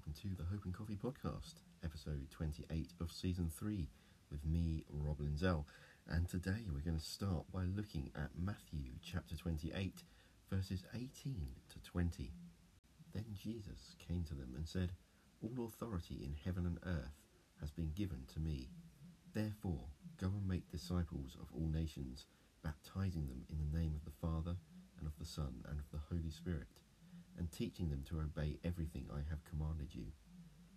welcome to the Hope and Coffee podcast, episode 28 of season 3, with me, Rob Linzell. And today we're going to start by looking at Matthew chapter 28, verses 18 to 20. Then Jesus came to them and said, All authority in heaven and earth has been given to me. Therefore, go and make disciples of all nations, baptizing them in the name of the Father, and of the Son, and of the Holy Spirit and teaching them to obey everything I have commanded you.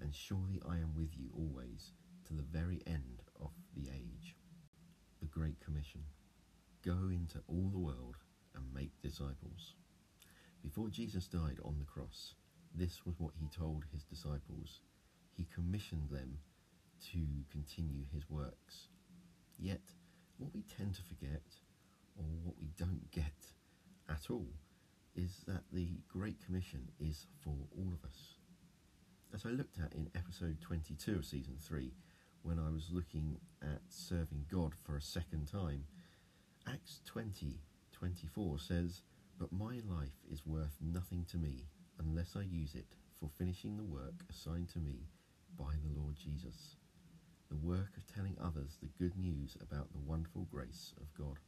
And surely I am with you always to the very end of the age. The Great Commission Go into all the world and make disciples. Before Jesus died on the cross, this was what he told his disciples. He commissioned them to continue his works. Yet, what we tend to forget, or what we don't get at all, is that the Great Commission is for all of us. As I looked at in episode 22 of season 3, when I was looking at serving God for a second time, Acts 20 24 says, But my life is worth nothing to me unless I use it for finishing the work assigned to me by the Lord Jesus, the work of telling others the good news about the wonderful grace of God.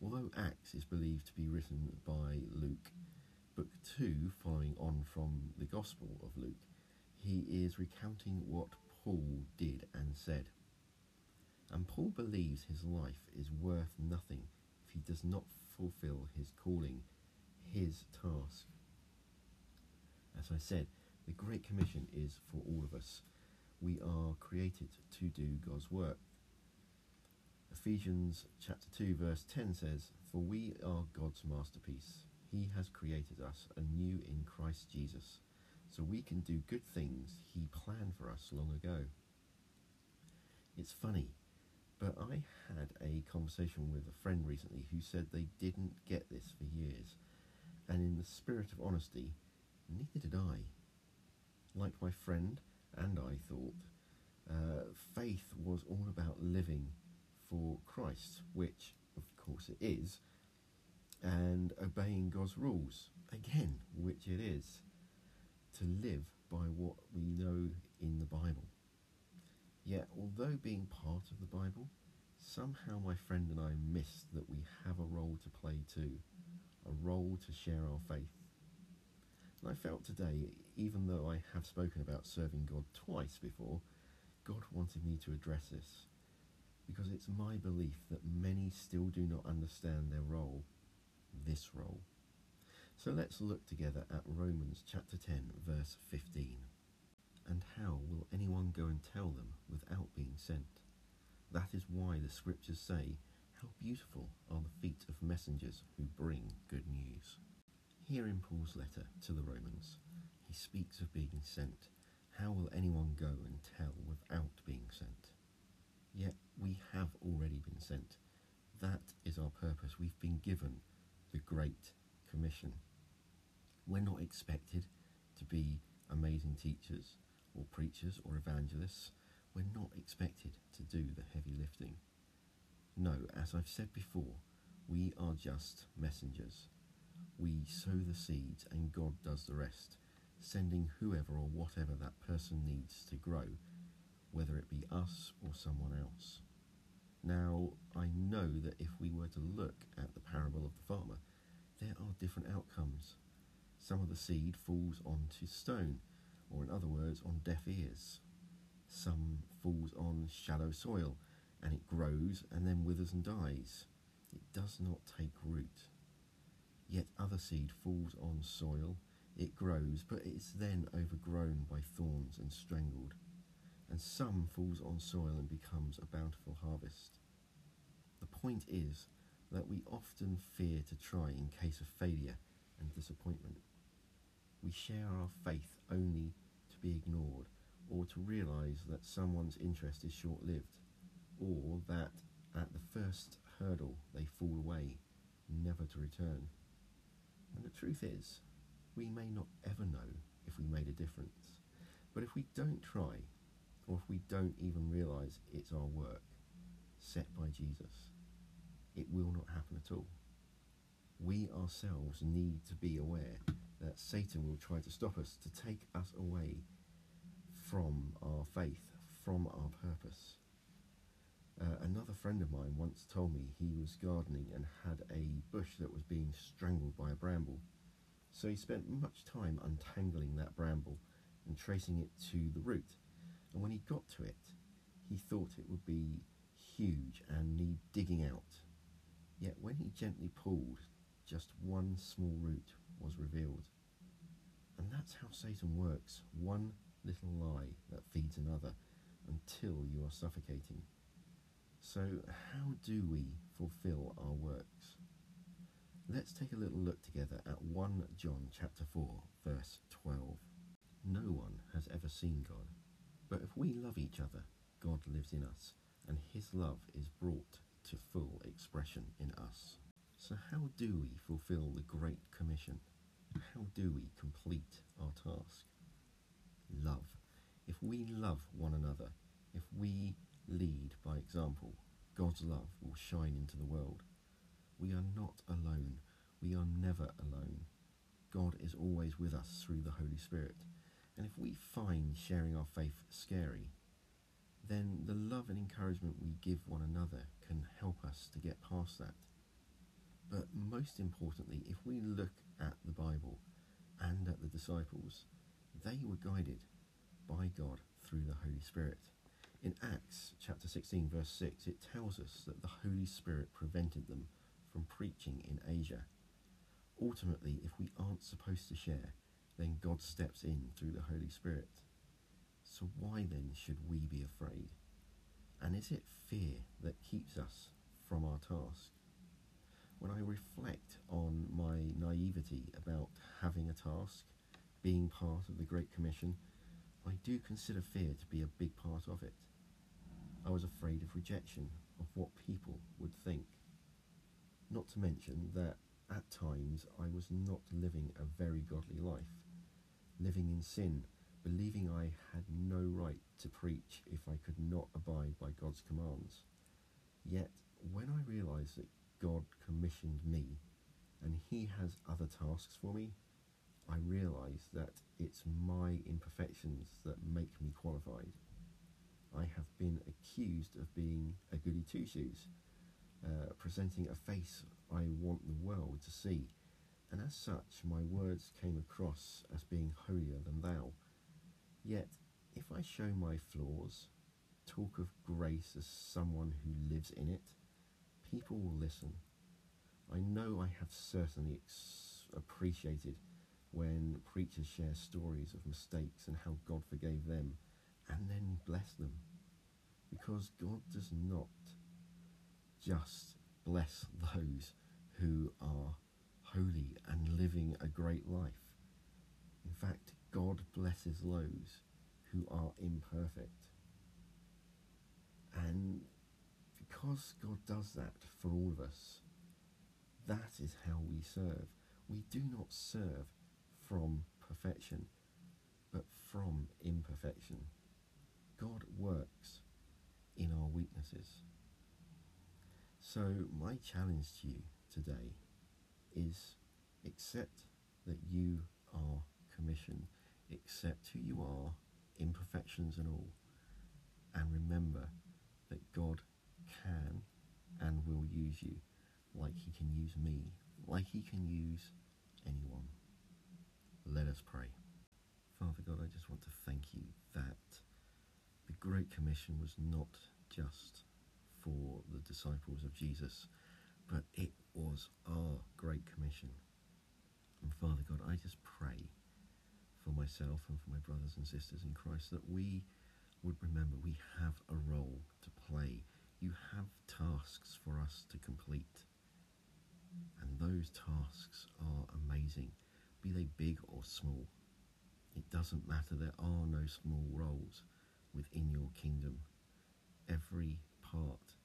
Although Acts is believed to be written by Luke, Book 2, following on from the Gospel of Luke, he is recounting what Paul did and said. And Paul believes his life is worth nothing if he does not fulfill his calling, his task. As I said, the Great Commission is for all of us. We are created to do God's work. Ephesians chapter 2 verse 10 says, For we are God's masterpiece. He has created us anew in Christ Jesus, so we can do good things he planned for us long ago. It's funny, but I had a conversation with a friend recently who said they didn't get this for years, and in the spirit of honesty, neither did I. Like my friend and I thought, uh, faith was all about living for Christ, which of course it is, and obeying God's rules, again, which it is, to live by what we know in the Bible. Yet, although being part of the Bible, somehow my friend and I miss that we have a role to play too, a role to share our faith. And I felt today, even though I have spoken about serving God twice before, God wanted me to address this because it's my belief that many still do not understand their role, this role. So let's look together at Romans chapter 10, verse 15. And how will anyone go and tell them without being sent? That is why the scriptures say, How beautiful are the feet of messengers who bring good news. Here in Paul's letter to the Romans, he speaks of being sent. How will anyone go and tell without being sent? Yet we have already been sent. That is our purpose. We've been given the Great Commission. We're not expected to be amazing teachers or preachers or evangelists. We're not expected to do the heavy lifting. No, as I've said before, we are just messengers. We sow the seeds and God does the rest, sending whoever or whatever that person needs to grow whether it be us or someone else. Now, I know that if we were to look at the parable of the farmer, there are different outcomes. Some of the seed falls onto stone, or in other words, on deaf ears. Some falls on shallow soil, and it grows and then withers and dies. It does not take root. Yet other seed falls on soil, it grows, but it is then overgrown by thorns and strangled and some falls on soil and becomes a bountiful harvest. The point is that we often fear to try in case of failure and disappointment. We share our faith only to be ignored or to realize that someone's interest is short lived or that at the first hurdle they fall away, never to return. And the truth is, we may not ever know if we made a difference. But if we don't try, or if we don't even realize it's our work set by Jesus, it will not happen at all. We ourselves need to be aware that Satan will try to stop us, to take us away from our faith, from our purpose. Uh, another friend of mine once told me he was gardening and had a bush that was being strangled by a bramble. So he spent much time untangling that bramble and tracing it to the root. And when he got to it, he thought it would be huge and need digging out. Yet when he gently pulled, just one small root was revealed. And that's how Satan works one little lie that feeds another until you are suffocating. So, how do we fulfill our works? Let's take a little look together at 1 John chapter 4 verse 12. No one has ever seen God, but if we love each other, God lives in us, and his love is brought to full expression in us. So, how do we fulfill the Great Commission? How do we complete our task? Love. If we love one another, if we lead by example, God's love will shine into the world. We are not alone. We are never alone. God is always with us through the Holy Spirit. And if we find sharing our faith scary, then the love and encouragement we give one another can help us to get past that. But most importantly, if we look at the Bible and at the disciples, they were guided by God through the Holy Spirit. In Acts chapter 16, verse 6, it tells us that the Holy Spirit prevented them from preaching in Asia. Ultimately, if we aren't supposed to share, then God steps in through the Holy Spirit. So, why then should we be afraid? And is it fear that keeps us from our task? When I reflect on my naivety about having a task, being part of the Great Commission, I do consider fear to be a big part of it. I was afraid of rejection, of what people would think. Not to mention that at times I was not living a very godly life, living in sin, believing I had no right to preach if I could not abide by God's commands. Yet, when I realised that God commissioned me and He has other tasks for me, I realise that it's my imperfections that make me qualified. I have been accused of being a goody two shoes, uh, presenting a face I want the world to see, and as such, my words came across as being holier than thou. Yet, if I show my flaws, talk of grace as someone who lives in it, people will listen. I know I have certainly appreciated when preachers share stories of mistakes and how God forgave them and then bless them. Because God does not just bless those who are holy and living a great life. In fact, God blesses those who are imperfect. And because God does that for all of us, that is how we serve. We do not serve from perfection, but from imperfection. God works in our weaknesses. So, my challenge to you today is accept that you are commissioned, accept who you are, imperfections and all, and remember that God can and will use you like He can use me, like He can use anyone. Let us pray. Father God, I just want to thank you that the Great Commission was not just for the disciples of Jesus, but it was our Great Commission. And Father God, I just pray for myself and for my brothers and sisters in Christ that we would remember we have a role to play. You have tasks for us to complete. And those tasks are amazing, be they big or small. It doesn't matter, there are no small roles within your kingdom. Every part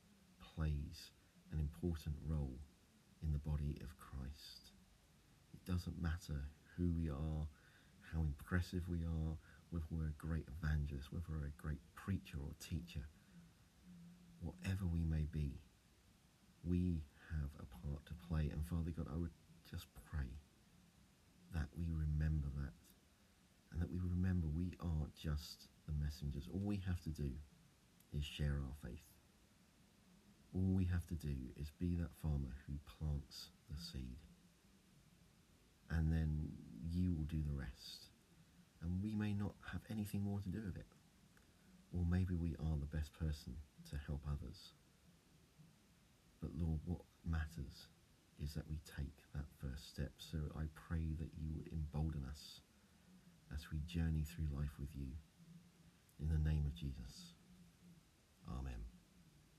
important role in the body of Christ. It doesn't matter who we are, how impressive we are, whether we're a great evangelist, whether we're a great preacher or teacher. Whatever we may be, we have a part to play. And Father God, I would just pray that we remember that and that we remember we are just the messengers. All we have to do is share our faith. All we have to do is be that farmer who plants the seed. And then you will do the rest. And we may not have anything more to do with it. Or maybe we are the best person to help others. But Lord, what matters is that we take that first step. So I pray that you would embolden us as we journey through life with you. In the name of Jesus. Amen.